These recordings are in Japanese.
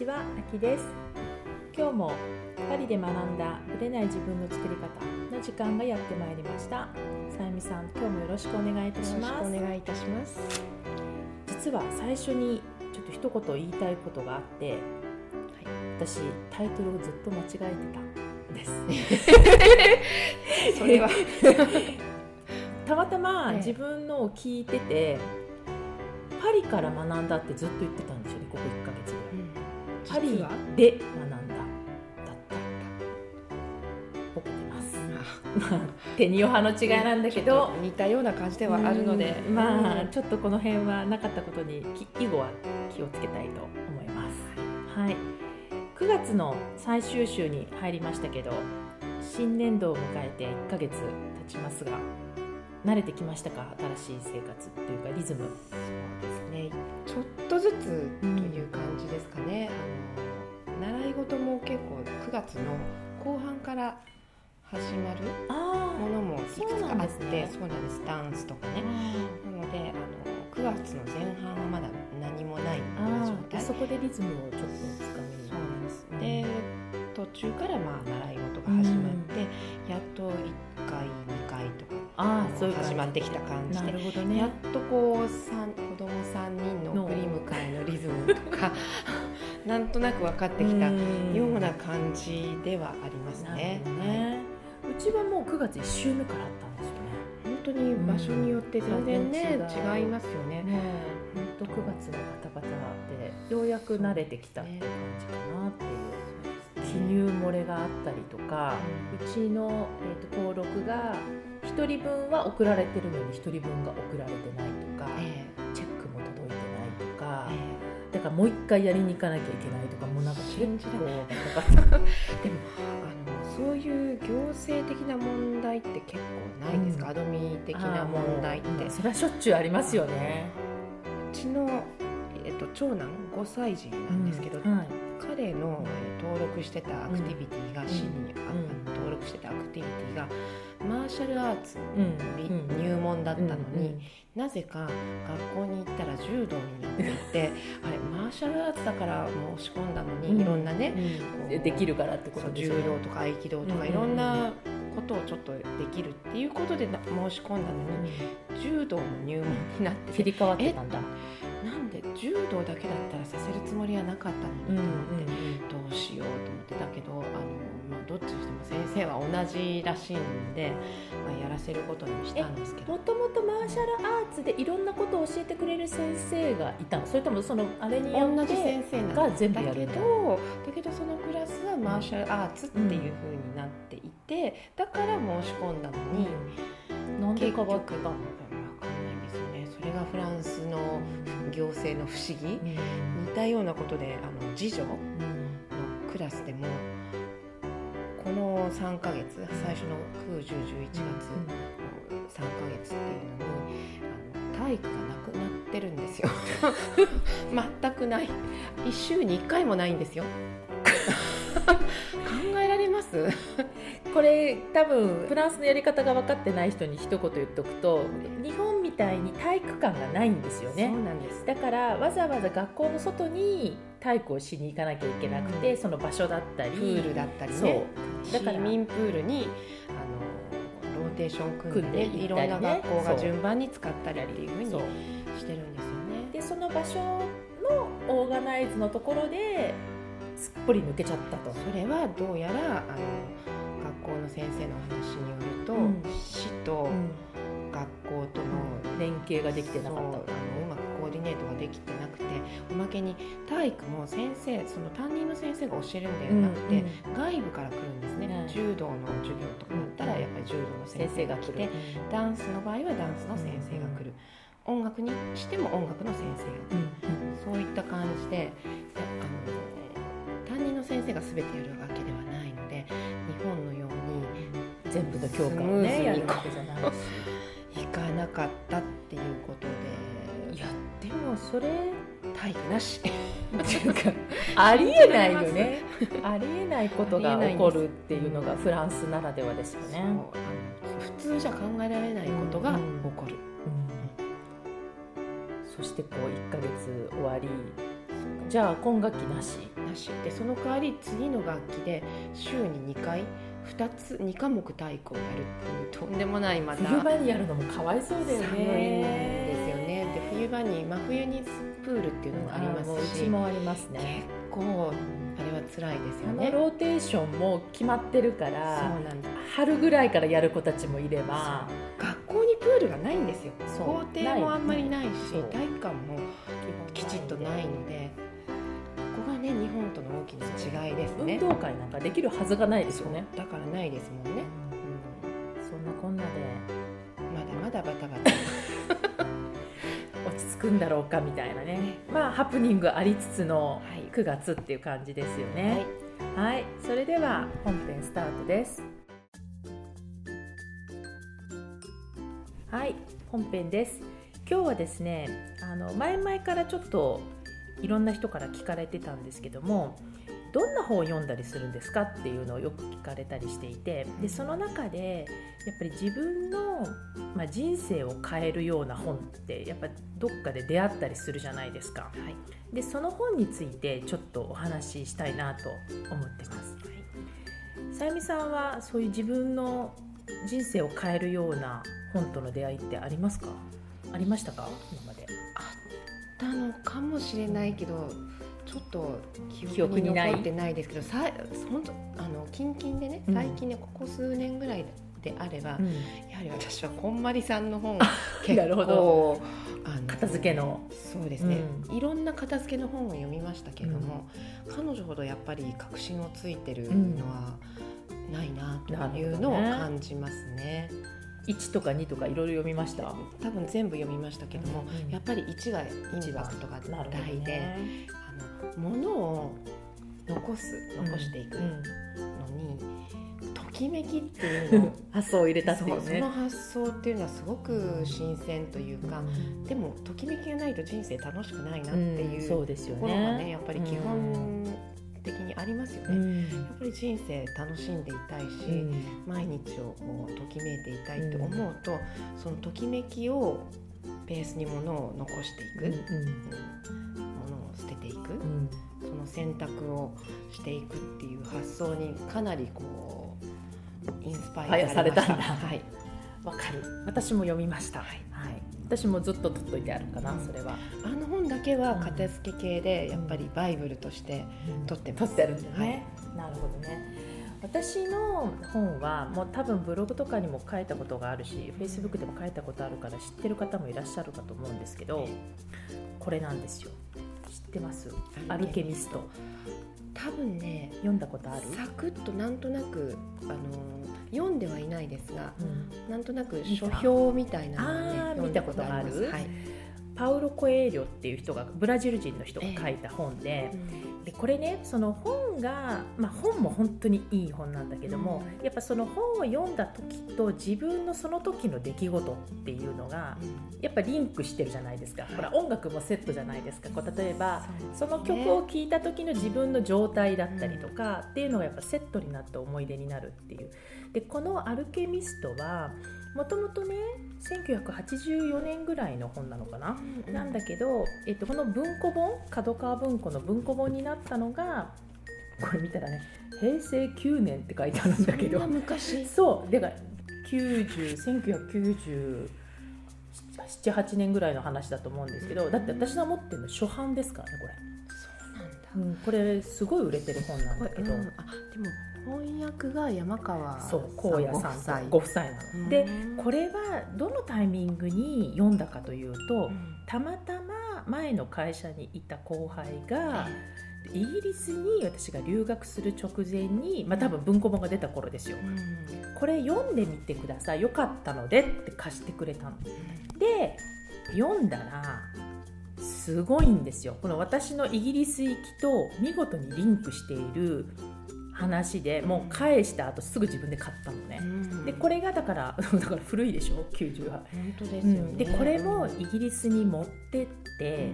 ちは、あきです。今日もパリで学んだぶれない自分の作り方の時間がやってまいりました。さゆみさん、今日もよろしくお願いいたします。お願いいたします。実は最初にちょっと一言言いたいことがあって、はい、私タイトルをずっと間違えてたんです。それは。たまたまええ。自分のを聞いてて、パリから学んだってずっと言ってたんですよねここ1はで学んだだったボケてます。まあ手にお葉の違いなんだけど似たような感じではあるので。うんまあうんちょっとこの辺はなかったことにき以後は気をつけたいと思います。はい。9月の最終週に入りましたけど新年度を迎えて1ヶ月経ちますが慣れてきましたか？新しい生活というかリズム。そうですね。ちょっとずつい事も結構9月の後半から始まるあものもいくつかあってそうなんですダンスとかね。あなのであの9月の前半はまだ何もないような状態。あそこでリズムをちょっとつかめる。そうなんです、うん。で途中からまあ習い事が始まって、やっと1回2回とかああそう始まってきた感じなでるほどね。やっとこう子供3人の送り迎えのリズムとか なんとなく分かってきたような感じではありますね。うちはもう9月1週目からあったんですよね。本当に場所によって全然ね、違いますよね。ね。えほんと9月のバタバタでようやく慣れてきたっていう感じかなっていう。記入漏れがあったりとかうちの、えー、と登録が1人分は送られてるのに1人分が送られてないとか、えチだからもう一回やりに行かなきゃいけないとかもうなんか結信じら構れバタバタでもあのそういう行政的な問題って結構ないですか、うん。アドミ的な問題って。うそれはしょっちゅうありますよね。うちの、えっと、長男5歳児なんですけど、うん。はい彼のえー登録してたアクティビティが、うん市にあうん登録してたアクティビティがマーシャルアーツうん。にうん。入門だったのに、うんなぜか学校に行ったら柔道になっていて あれマーシャルアーツだから申し込んだのに、うん。いろんなね、できるからってことですよね。柔道とか合気道とかうん。いろんなことをちょっとできるっていうことでな申し込んだのに柔道の入門になってて。切り替わってたんだ。なんで柔道だけだったらさせるつもりはなかったのにと思って、どうしようと思ってたけどあの、まあ、どっちにしても先生は同じらしいんで、まあ、やらせることにしたんですけど。もともとマーシャルアーツでいろんなことを教えてくれる先生がいたの？それともそのあれによって同じ先生なんがだ全部やるんだだけどだけどそのクラスはマーシャルアーツっていう風になっていてだから申し込んだのに、なんで結局変わったのがフランスの行政の不思議似たようなことであの次女のクラスでもこの3ヶ月最初の9、10、11月の3ヶ月っていうのにあの体育がなくなってるんですよ。全くない。1週に1回もないんですよ。考えられます？これ多分フランスのやり方が分かってない人に一言言っとくと日本みたいに体育館がないんですよね。そうなんです。だからわざわざ学校の外に体育をしに行かなきゃいけなくて、うん。その場所だったり。プールだったりそねうだから。市民プールにあのローテーション組んで,、組んでいろんな学校が順番に使ったりっていうふうにしてるんですよね。でその場所のオーガナイズのところですっぽり抜けちゃったと。それはどうやらあの学校の先生の話によると、うん。市と学校との連携ができてなかった。のうまくコーディネートができてなくておまけに体育も先生その担任の先生が教えるんではなくて、外部から来るんですね、ね。柔道の授業とかだったらやっぱり柔道の先先生が来て生が来て、ダンスの場合はダンスの先生が来る、音楽にしても音楽の先生が来る、そういった感じであの担任の先生が全てやるわけではないので日本のように全部の教科をねにやるわけじゃないし。行かなかったっていうことで。いやでもそれ体育なし。っていうか ありえないよね。ありえないことが起こるっていうのがフランスならではですよね。普通じゃ考えられないことが起こる、そしてこう1ヶ月終わり。じゃあ今学期なし。ななし。でその代わり次の楽器で週に2回2つ2科目体育をやるっていうとんでもないまた冬場にやるのもかわいそうだよね。寒いんですよね。で冬場に真冬にプールっていうのもありますし。うちもありますね。結構あれは辛いですよあねのローテーションも決まってるかそうらなんだ。春ぐらいからやる子たちもいれば。学校にプールがないんですよ。校庭もあんまりないし体育館もきちっとないのでね日本との大きな違いですね。運動会なんかできるはずがないですよね、だからないですもんね、そんなこんなで。うん、まだまだバタバタ。落ち着くんだろうかみたいなね。まあハプニングありつつのはい。9月っていう感じですよね。はい、それでは本編スタートです。はい。本編です。今日はですねあの前々からちょっといろんな人から聞かれてたんですけどもどんな本を読んだりするんですかっていうのをよく聞かれたりしていてでその中でやっぱり自分の、まあ、人生を変えるような本ってやっぱどっかで出会ったりするじゃないですか。はいでその本についてちょっとお話ししたいなと思ってます。さゆみさんはそういう自分の人生を変えるような本との出会いってありますか？ありましたか？ったのかもしれないけどちょっと記記憶憶に残ってないですけどさ本当あの近々でねうん。最近ねここ数年ぐらいであれば、うん。やはり私はこんまりさんの本 結なるほ構あの片付けの。そうですね、ういろんな片付けの本を読みましたけれども、彼女ほどやっぱり確信をついてるのはないなというのを感じますね。1とか2とかいろいろ読みました。多分全部読みましたけども、うんやっぱり1がインパクトが大で、ねあの物を残す残していくのうんに、ときめきっていうの 発想を入れたっていうね。その発想っていうのはすごく新鮮というか、うん。でもときめきがないと人生楽しくないなっていうところがねねやっぱり基本ありますよね。うん。やっぱり人生楽しんでいたいし、うん。毎日をこうときめいていたいって思うと、そのときめきをベースにものを残していく、うんうん。ものを捨てていく、うん。その選択をしていくっていう発想にかなりこうインスパイアさされたんだ。はい、わかる。私も読みました、はい。私もずっと取っといてあるかな、うんそれは。あのけは片付け系でやっぱりバイブルとして取ってます。取ってあるんだよね、なるほどね。私の本はもう多分ブログとかにも書いたことがあるしフェイスブックでも書いたことあるから知ってる方もいらっしゃるかと思うんですけどこれなんですよ。知ってます？アルケミスト。多分ね読んだことある、サクッとなんとなくあの読んではいないですがうん。なんとなく書評みたいなのをねあー読んだことあります見たことあるはいパウロ・コエーリョっていう人がブラジル人の人が書いた本で,、でこれねその本が、まあ、本も本当にいい本なんだけども、やっぱその本を読んだ時と自分のその時の出来事っていうのがやっぱリンクしてるじゃないですか、はい。ほら音楽もセットじゃないですか。こう例えばその曲をを聴いた時の自分の状態だったりとかっていうのがやっぱセットになって思い出になるっていう。でこの「アルケミスト」はもともとね1984年ぐらいの本なのかな、なんだけど、えっと、この文庫本角川文庫の文庫本になったのがこれ見たらね平成9年って書いてあるんだけど。昔？そう。だから90 1997-8年ぐらいの話だと思うんですけどだって私が持ってるの初版ですからねそうなんだ。これ、うん、これすごい売れてる本なんだけど、うん。あでも翻訳が山川そう荒野さんとごご夫妻の。でこれはどのタイミングに読んだかというと、うん。たまたま前の会社にいた後輩がイギリスに私が留学する直前に、まあ、多分文庫本が出た頃ですよ。うん。これ読んでみてください。よかったのでって貸してくれたの。で読んだらすごいんですよ。この私のイギリス行きと見事にリンクしている話でもう返した後すぐ自分で買ったのね。うん。でこれがだから だから古いでしょ？90は、本当ですうよね、ん、でこれもイギリスに持ってって、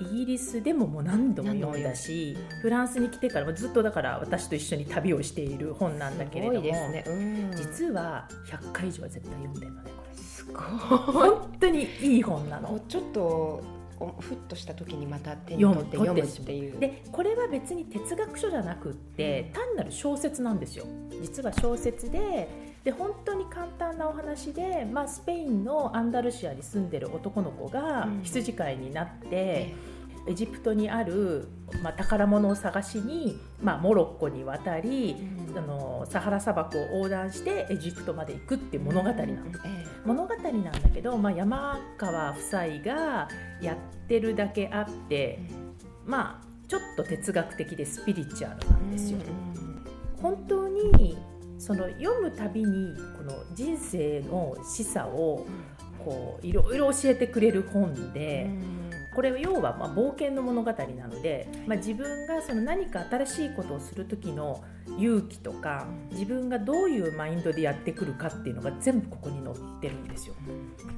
イギリスでももう何度も読んだしフランスに来てからもずっとだから私と一緒に旅をしている本なんだけれども、すごいですね、うん、実は100回以上は絶対読んでるのねこれ。すごい。本当にいい本なの。ちょっとふっとした時にまた手に取って読むっていう。でこれは別に哲学書じゃなくって単なる小説なんですよ。実は小説でで本当に簡単なお話で、まあ、スペインのアンダルシアに住んでる男の子が羊飼いになって、エジプトにある、まあ、宝物を探しに、まあ、モロッコに渡り、あのサハラ砂漠を横断してエジプトまで行くっていう物語なの、物語なんだけど、まあ、山川夫妻がやってるだけあって、まあちょっと哲学的でスピリチュアルなんですよ。本当にその読むたびにこの人生の示唆をこういろいろ教えてくれる本で。これ要はま冒険の物語なので、まあ、自分がその何か新しいことをする時の勇気とか自分がどういうマインドでやってくるかっていうのが全部ここに載ってるんですよ。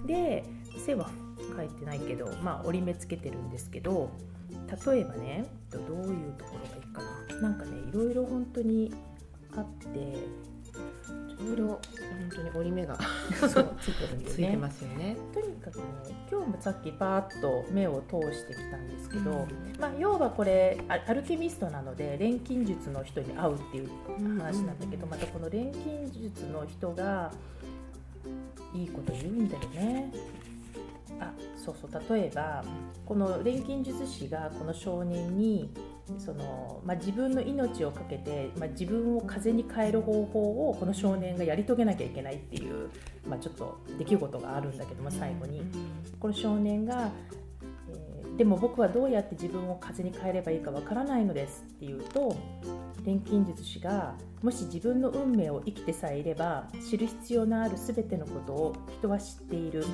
で背は書いてないけど、まあ、折り目つけてるんですけど例えばねどういうところがいいかななんかねいろいろ本当にあってちょうど本当に折り目が ついてるんですね。ますよね。とにかくね今日もさっきパーッと目を通してきたんですけど、うん、まあ、要はこれアルケミストなので錬金術の人に会うっていう話なんだけど、またこの錬金術の人がいいこと言うんだよね。あそうそう例えばこの錬金術師がこの少年にその、まあ、自分の命を懸けて、まあ、自分を風に変える方法をこの少年がやり遂げなきゃいけないっていう、まあ、ちょっと出来事があるんだけども最後に。この少年が、えー、でも僕はどうやって自分を風に変えればいいかわからないのです」って言うと錬金術師がもし自分の運命を生きてさえいれば知る必要のある全てのことを人は知っている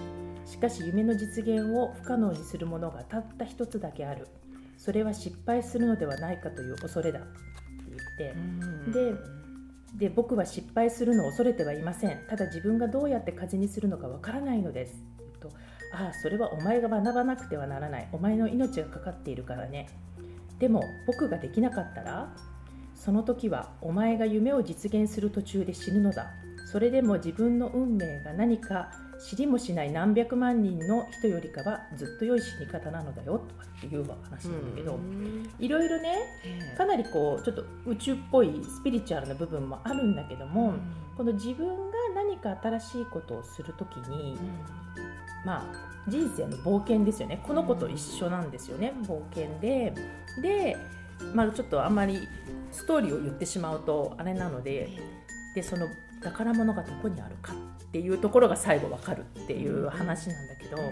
しかし夢の実現を不可能にするものがたった一つだけある。それは失敗するのではないかという恐れだ。って言って。でで僕は失敗するのを恐れてはいません。ただ自分がどうやって風にするのかわからないのです。とああそれはお前が学ばなくてはならない。お前の命がかかっているからね。でも僕ができなかったらその時はお前が夢を実現する途中で死ぬのだ。それでも自分の運命が何か知りもしない何百万人の人よりかはずっと良い死に方なのだよとかっていう話なんだけどいろいろねかなりこうちょっと宇宙っぽいスピリチュアルな部分もあるんだけどもこの自分が何か新しいことをする時にまあ人生の冒険ですよね。この子と一緒なんですよね。冒険で。でまあちょっとあんまりストーリーを言ってしまうとあれなのででその宝物がどこにあるか。っていうところが最後わかるっていう話なんだけど、こ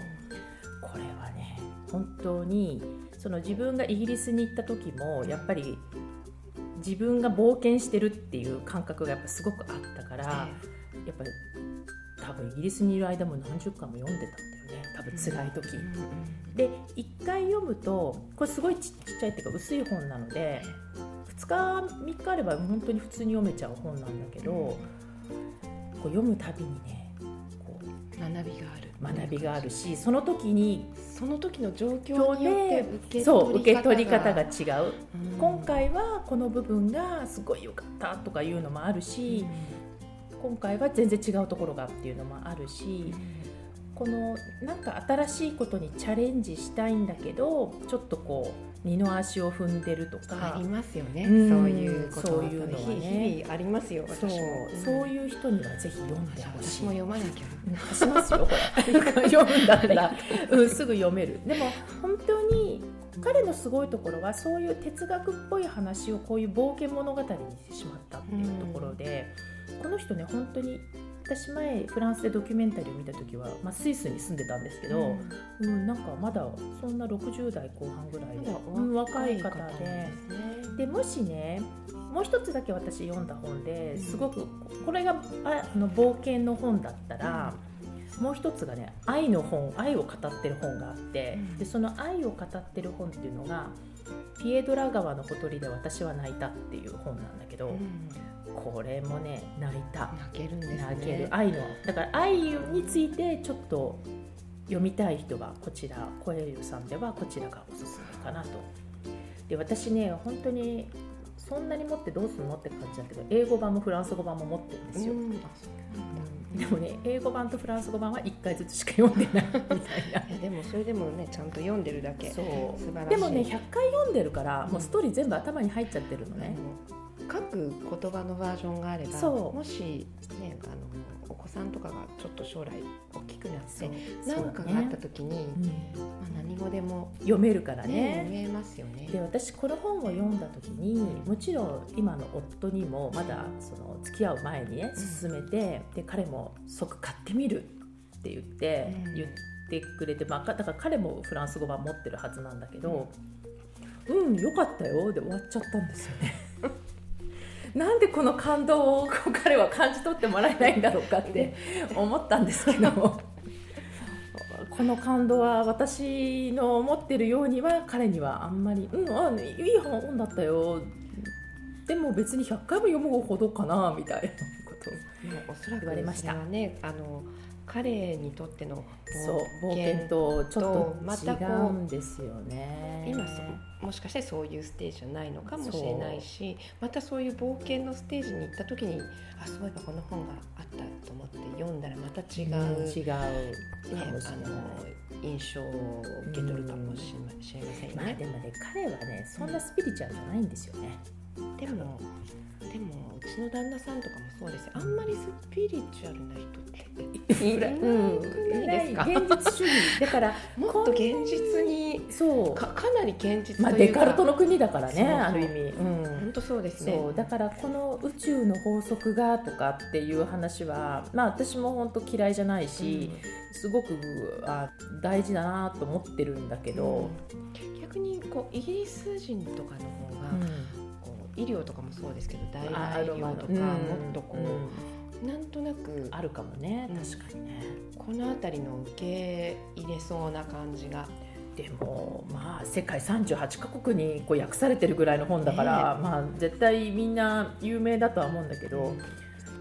れはね本当にその自分がイギリスに行った時もやっぱり自分が冒険してるっていう感覚がやっぱすごくあったから、やっぱり多分イギリスにいる間も何十巻も読んでたんだよね。多分辛い時、で1回読むとこれすごいちっちゃいっていうか薄い本なので2日3日あれば本当に普通に読めちゃう本なんだけど、こう読むたびにね学びがある。学びがあるしその時にその時の状況によってそう受け取り方が違う、うん、今回はこの部分がすごい良かったとかいうのもあるし、うん、今回は全然違うところがっていうのもあるし、うん、このなんか新しいことにチャレンジしたいんだけどちょっとこう二の足を踏んでるとか。ありますよね、うん、そういうそういうのはね。日々ありますよそう,、そういう人にはぜひ読んでほしい。私も読まなきゃ。貸しますよこれ。読むんだったら、うん、すぐ読める。でも本当に彼のすごいところはそういう哲学っぽい話をこういう冒険物語にしてしまったっていうところで、この人ね本当に私前フランスでドキュメンタリーを見た時は、まあ、スイスに住んでたんですけど、うん、うん、なんかまだそんな60代後半ぐらいで、うん、若い方で。でもしねもう一つだけ私読んだ本ですごくこれがあの冒険の本だったら。もう一つがね愛の本愛を語ってる本があって、でその愛を語ってる本っていうのが「ピエドラ川のほとりで私は泣いた」っていう本なんだけど、これもね泣いた。泣けるんです、ね、泣ける。愛の。だから愛についてちょっと読みたい人はこちらコエルさんではこちらがおすすめかなと。で私ね本当にそんなに持ってどうするのって感じだけど英語版もフランス語版も持ってるんですよ、うん、でもね英語版とフランス語版は1回ずつしか読んでないみたいな。でもそれでもねちゃんと読んでるだけ。そう。素晴らしい。でもね100回読んでるからもうストーリー全部頭に入っちゃってるのね、書く言葉のバージョンがあればもし、ね、あのお子さんとかがちょっと将来大きくなって何かがあった時に、うんまあ、何語でも、読めるからね。ね読めますよね。で私この本を読んだ時にもちろん今の夫にもまだその付き合う前にね勧めて、で彼も即買ってみるって言って、うん。言ってくれて、まあ、だから彼もフランス語版持ってるはずなんだけど「うん、よかったよ」で終わっちゃったんですよね。なんでこの感動を 彼は感じ取ってもらえないんだろうかって 思ったんですけど。この感動は私の思ってるようには彼にはあんまり「うんあいい本だったよ」でも別に100回も読むほどかなみたいなことでもおそらく言われました。ねあの彼にとっての冒険とちょっと違うんですよね。今そもしかしてそういうステージじゃないのかもしれないしまたそういう冒険のステージに行った時にあそういえばこの本があったと思って読んだらまた違う、うん違うね、あの印象を受け取るかもしれませんよね。まあでもね彼はねそんなスピリチュアルじゃないんですよねでもでもうちの旦那さんとかもそうですよ。あんまりスピリチュアルな人っていなくないですか、現実主義。だから もっと現実にそう。かかなり現実というか、まあ、デカルトの国だからねある意味、うん。本当そうですね。そう。だからこの宇宙の法則がとかっていう話は、まあ、私も本当嫌いじゃないし、すごくあ大事だなと思ってるんだけど、うん。逆にこうイギリス人とかの方が、医療とかもそうですけど大あ医療とか、うんもっとこう、うんなんとなくあるかもねうん。確かにね、この辺りの受け入れそうな感じが。でもまあ世界38カ国にこう訳されてるぐらいの本だから、まあ絶対みんな有名だとは思うんだけど、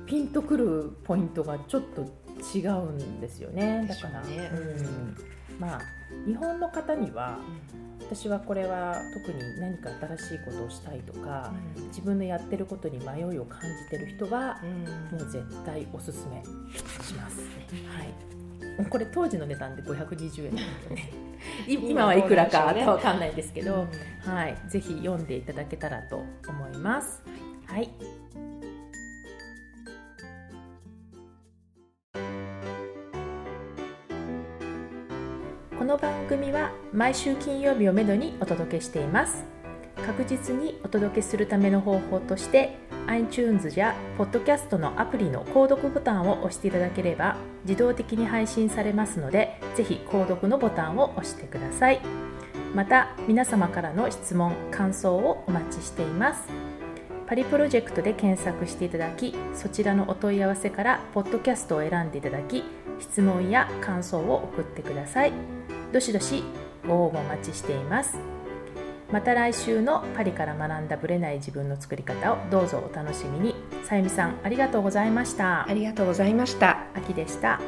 ピンとくるポイントがちょっと違うんですよね。だから、ね。うん。まあ日本の方には私はこれは特に何か新しいことをしたいとか、自分のやってることに迷いを感じてる人はうんもう絶対おすすめします。はい。これ当時の値段で520円なんでね。い今はいくらかわかんないですけど、はい、ぜひ読んでいただけたらと思います。はい。は毎週金曜日をめどにお届けしています。確実にお届けするための方法として iTunes や Podcast のアプリの購読ボタンを押していただければ自動的に配信されますのでぜひ購読のボタンを押してください。また皆様からの質問感想をお待ちしています。パリプロジェクトで検索していただきそちらのお問い合わせからポッドキャストを選んでいただき質問や感想を送ってください。どしどしご応募お待ちしています。また来週のパリから学んだブレない自分の作り方をどうぞお楽しみに。さゆみさんありがとうございました。ありがとうございました。秋でした